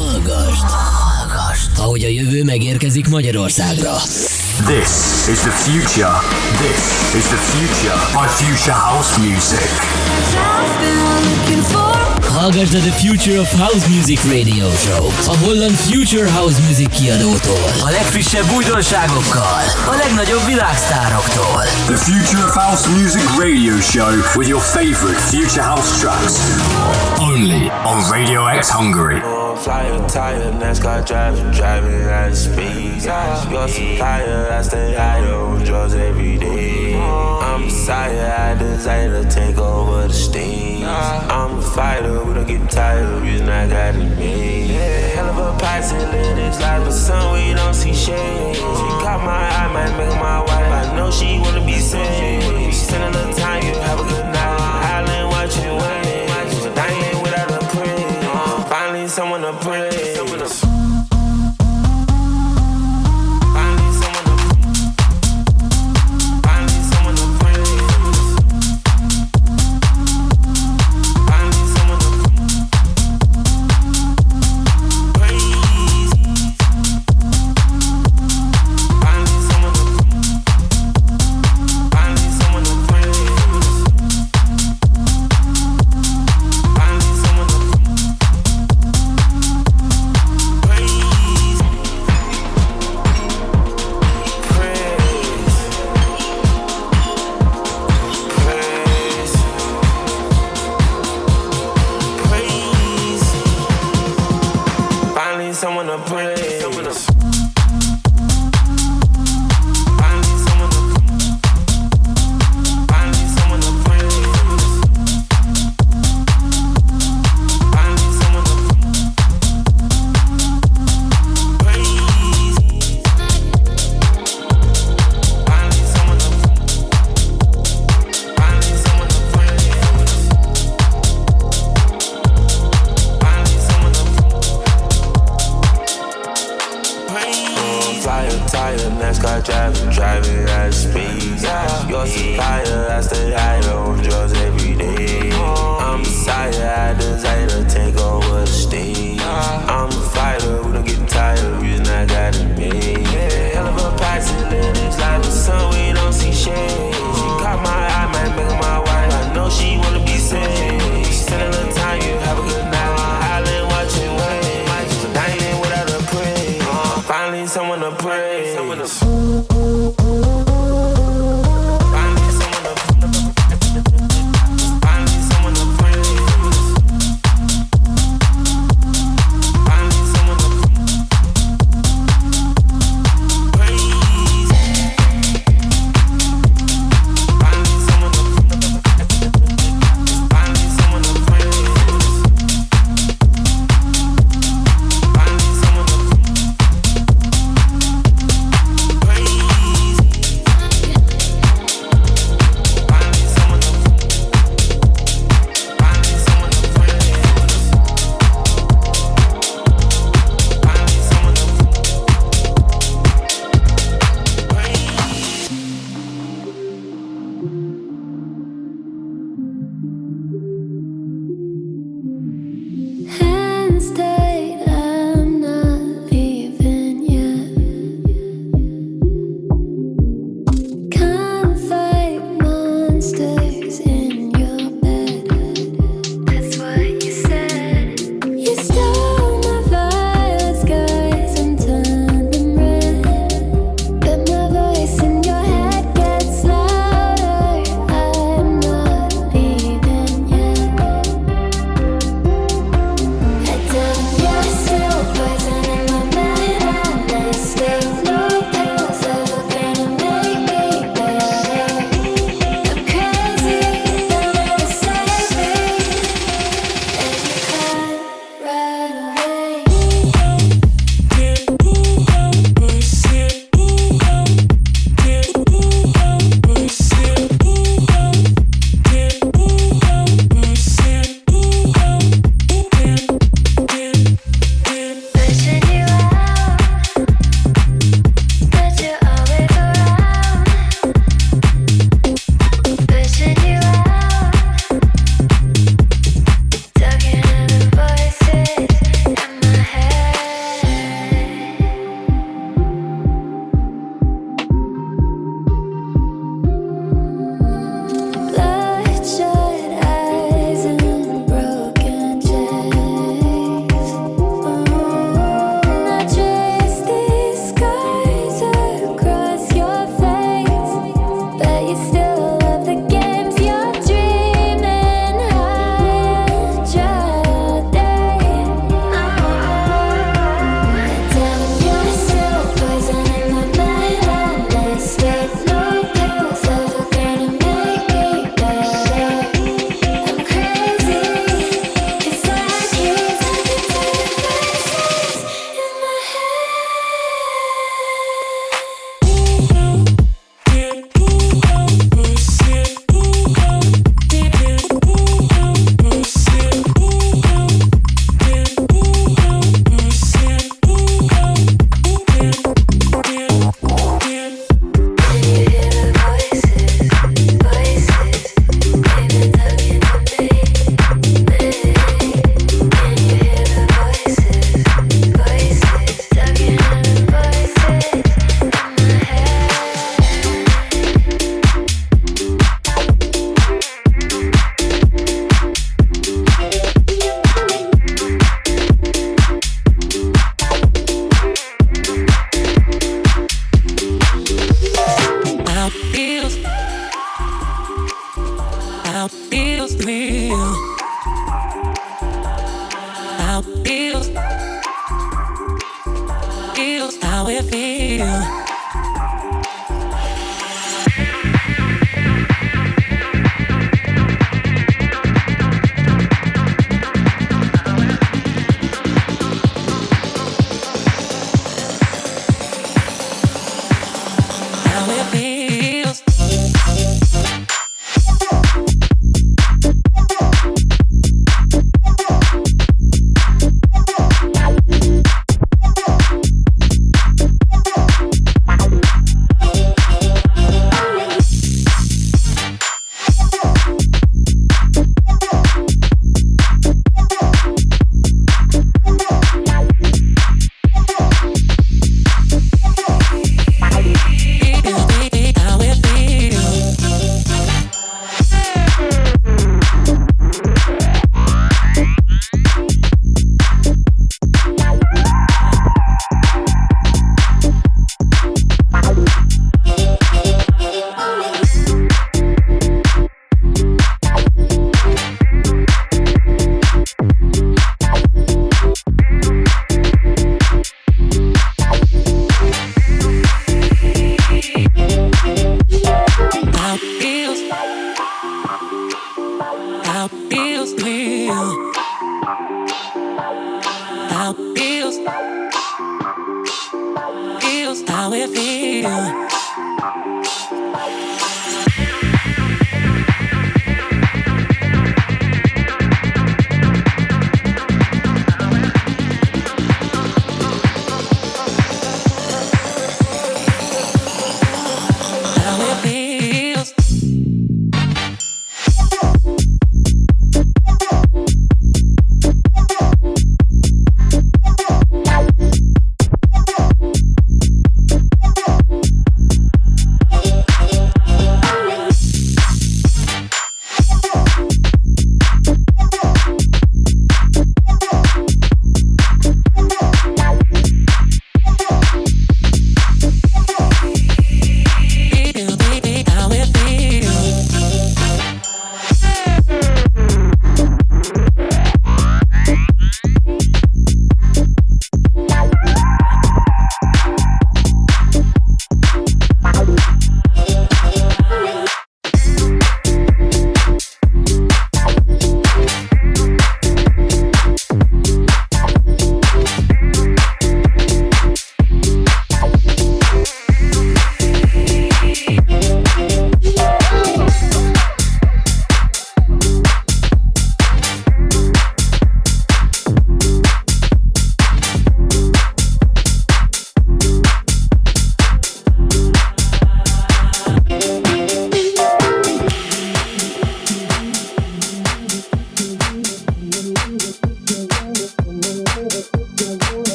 Hallgasd! Hallgasd! Ahogy a jövő megérkezik Magyarországra. This is the future. This is the future My Future House Music. Hallgasd a The Future of House Music Radio Show. A holland Future House Music kiadótól. A legfrissebb újdonságokkal. A legnagyobb világsztároktól. The Future of House Music Radio Show with your favorite Future House tracks. Only on Radio X Hungary. Flyer, tire, NASCAR driving, driving at speed. Your supplier, I stay high on drugs every day. I'm a sire, I desire to take over the stage. I'm a fighter, we don't get tired, reason I got it made. Hell of a posse, live this life, but sun we don't see shade. She caught my eye, might make my wife. I know she wanna be saved. Spend a little time, you have a good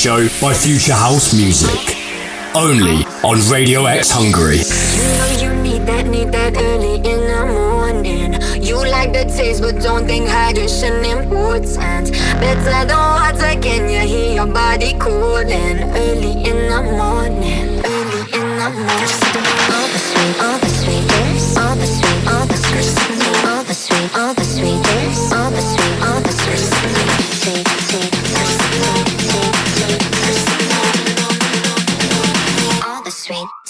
show by Future House Music. Only on Radio X Hungary. You know you need that, need that early in the morning. You like the taste, but don't think hydration important. Better than water, can you hear your body cooling? Early in the morning, early in the morning. All the sweet, all the sweetness, all the sweet, all the sweet,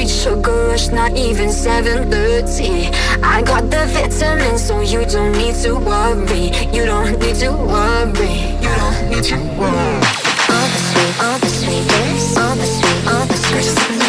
sweet, sweet sugar rush, not even 7:30. I got the vitamins, so you don't need to worry. You don't need to worry. You don't need to worry. All the sweet, all the sweetness, all the sweet, all the sweet,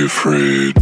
afraid.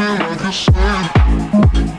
me like a sand.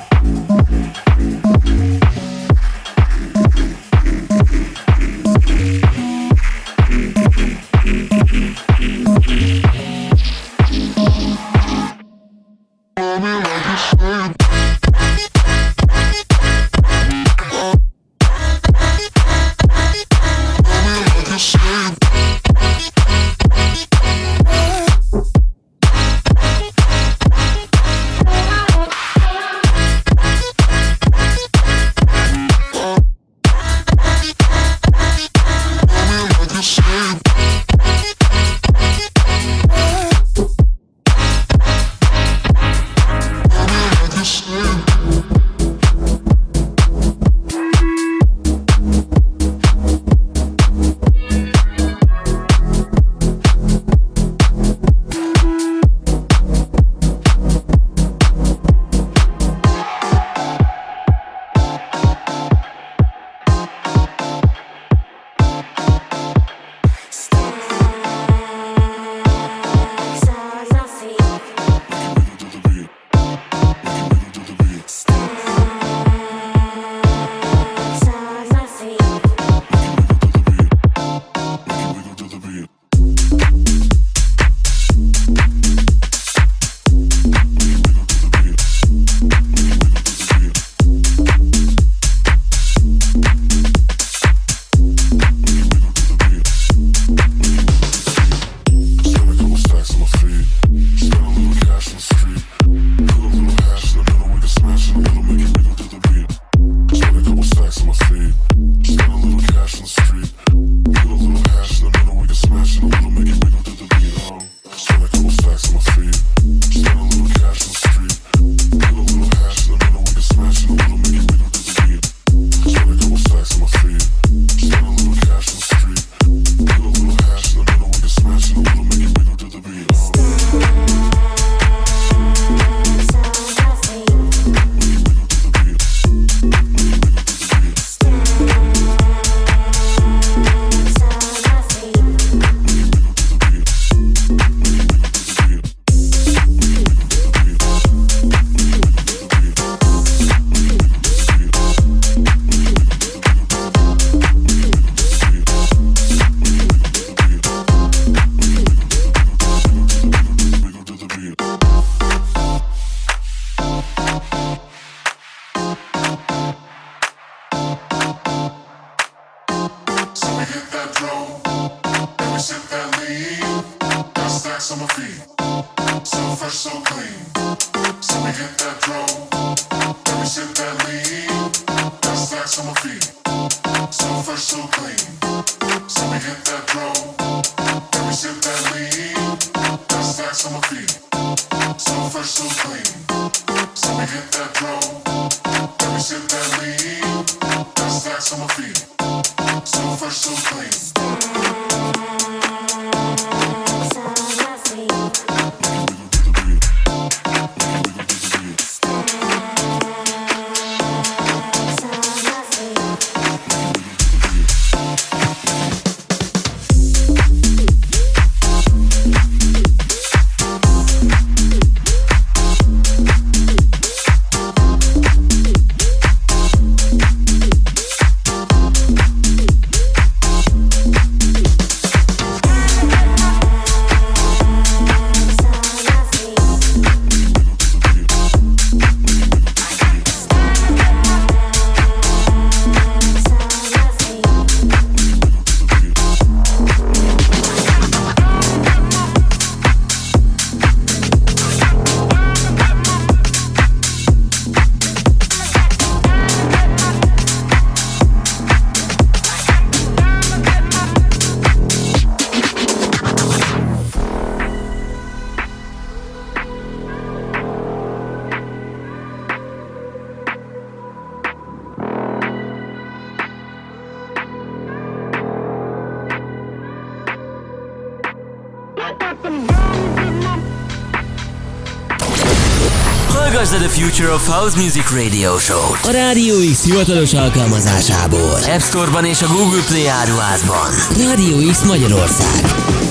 Future of House Music Radio Show a Rádió X hivatalos alkalmazásából. App Store-ban és a Google Play áruházban. Rádió X Magyarország.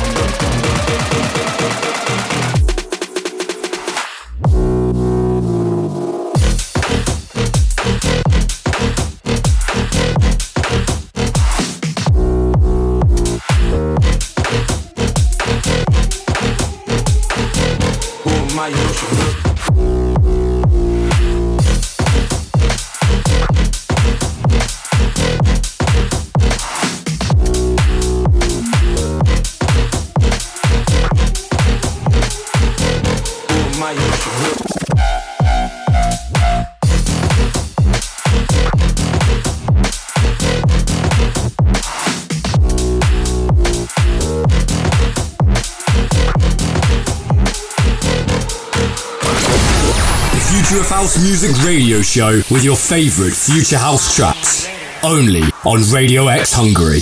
Music Radio Show with your favorite Future House tracks. Only on Radio X Hungary.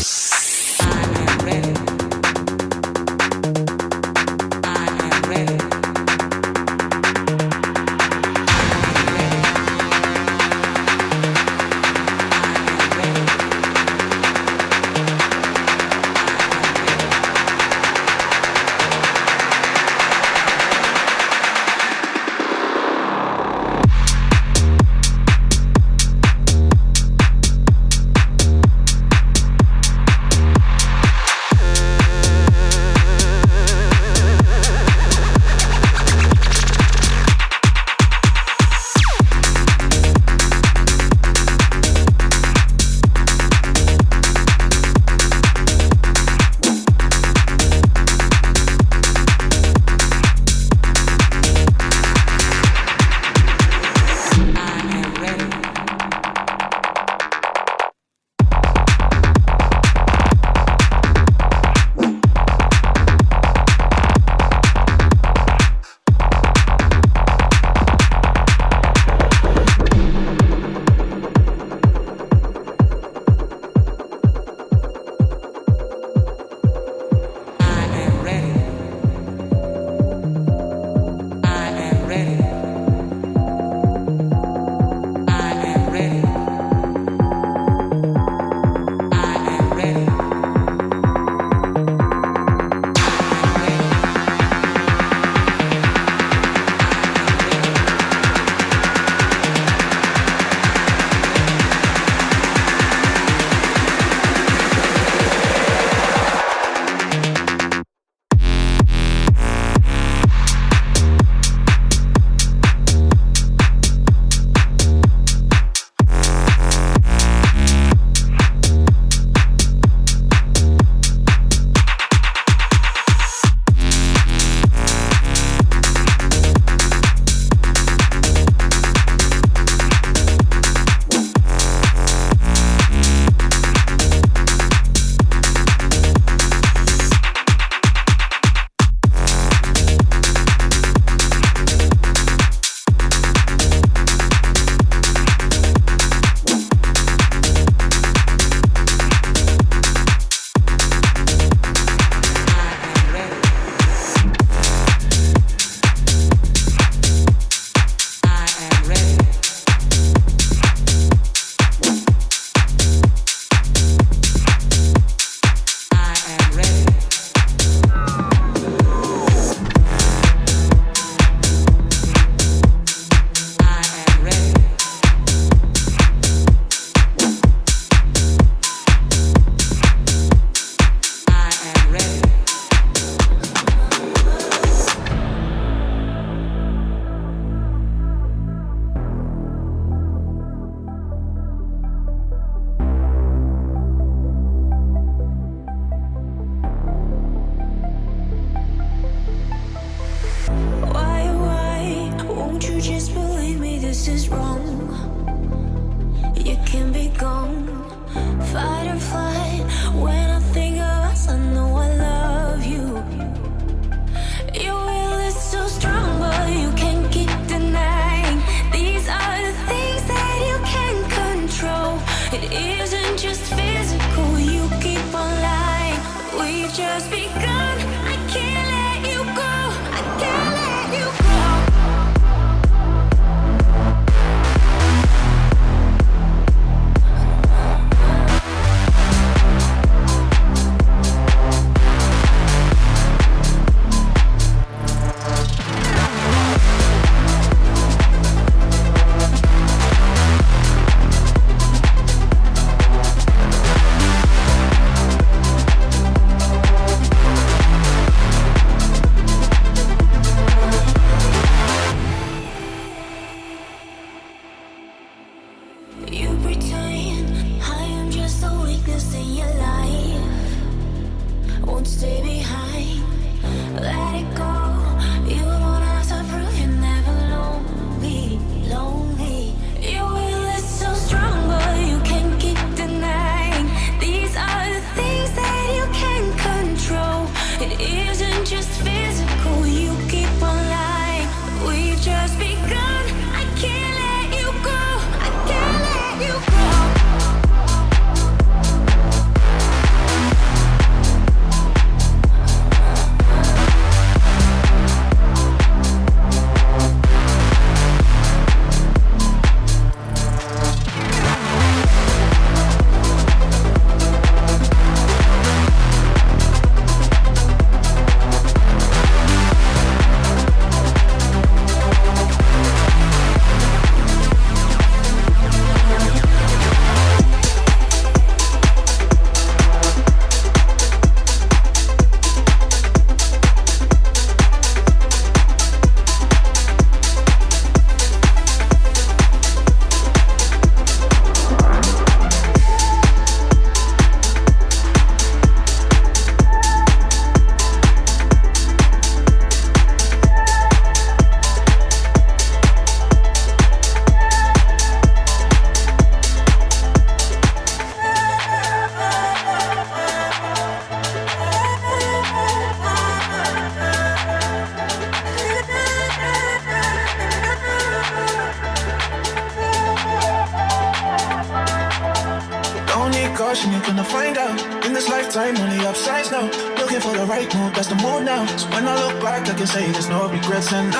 won't stay behind.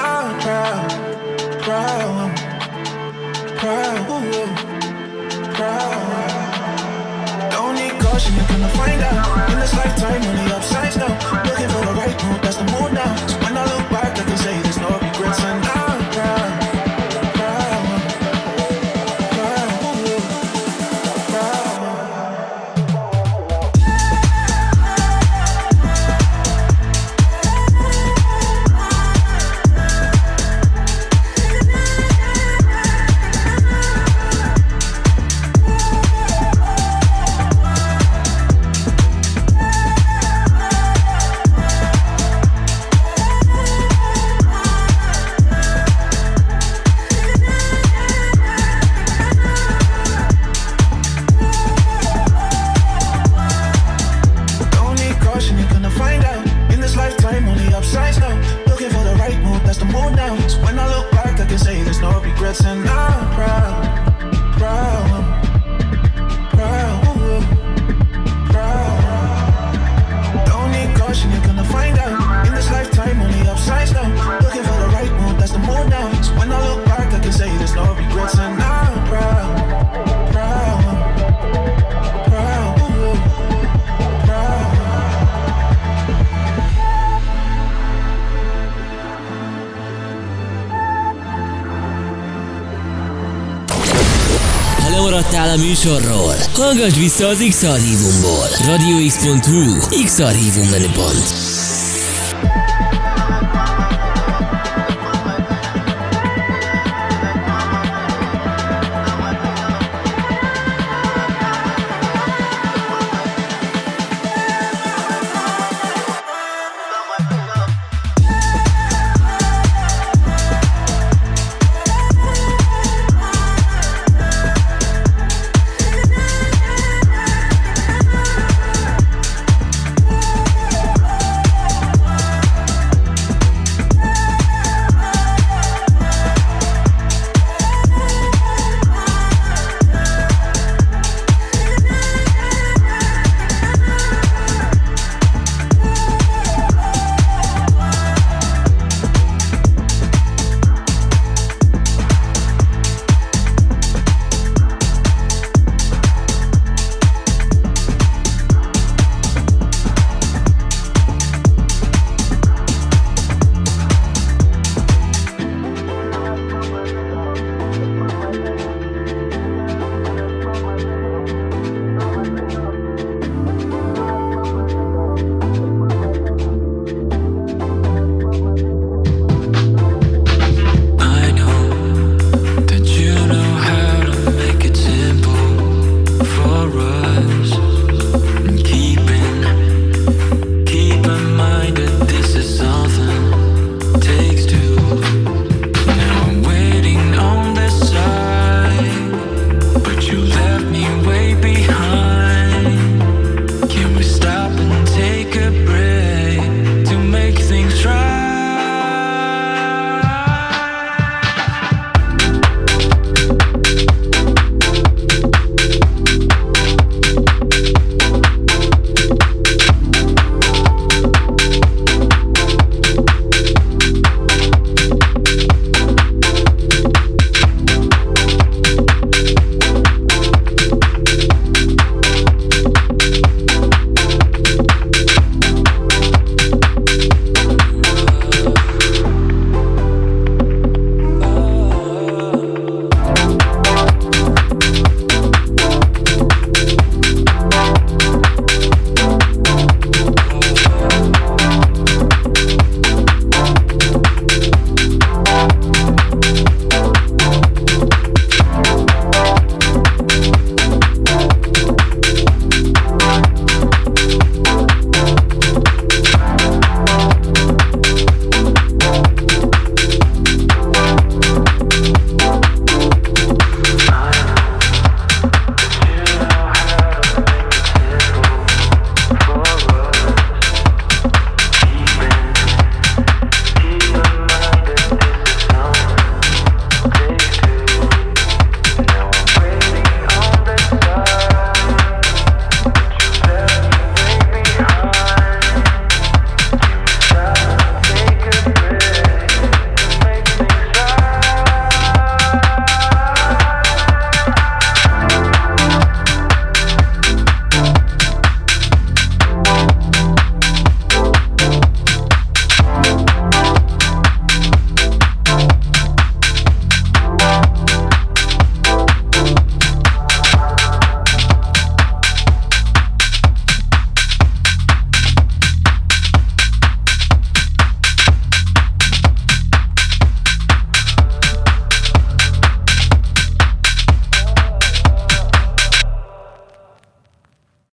proud, proud, proud, proud, proud. Don't need gonna find out. In this lifetime. Looking for the right move, that's the move now. So when I look műsorról, hallgass vissza az X-Archívumból. Radio X.hu X-Archívum menüpont.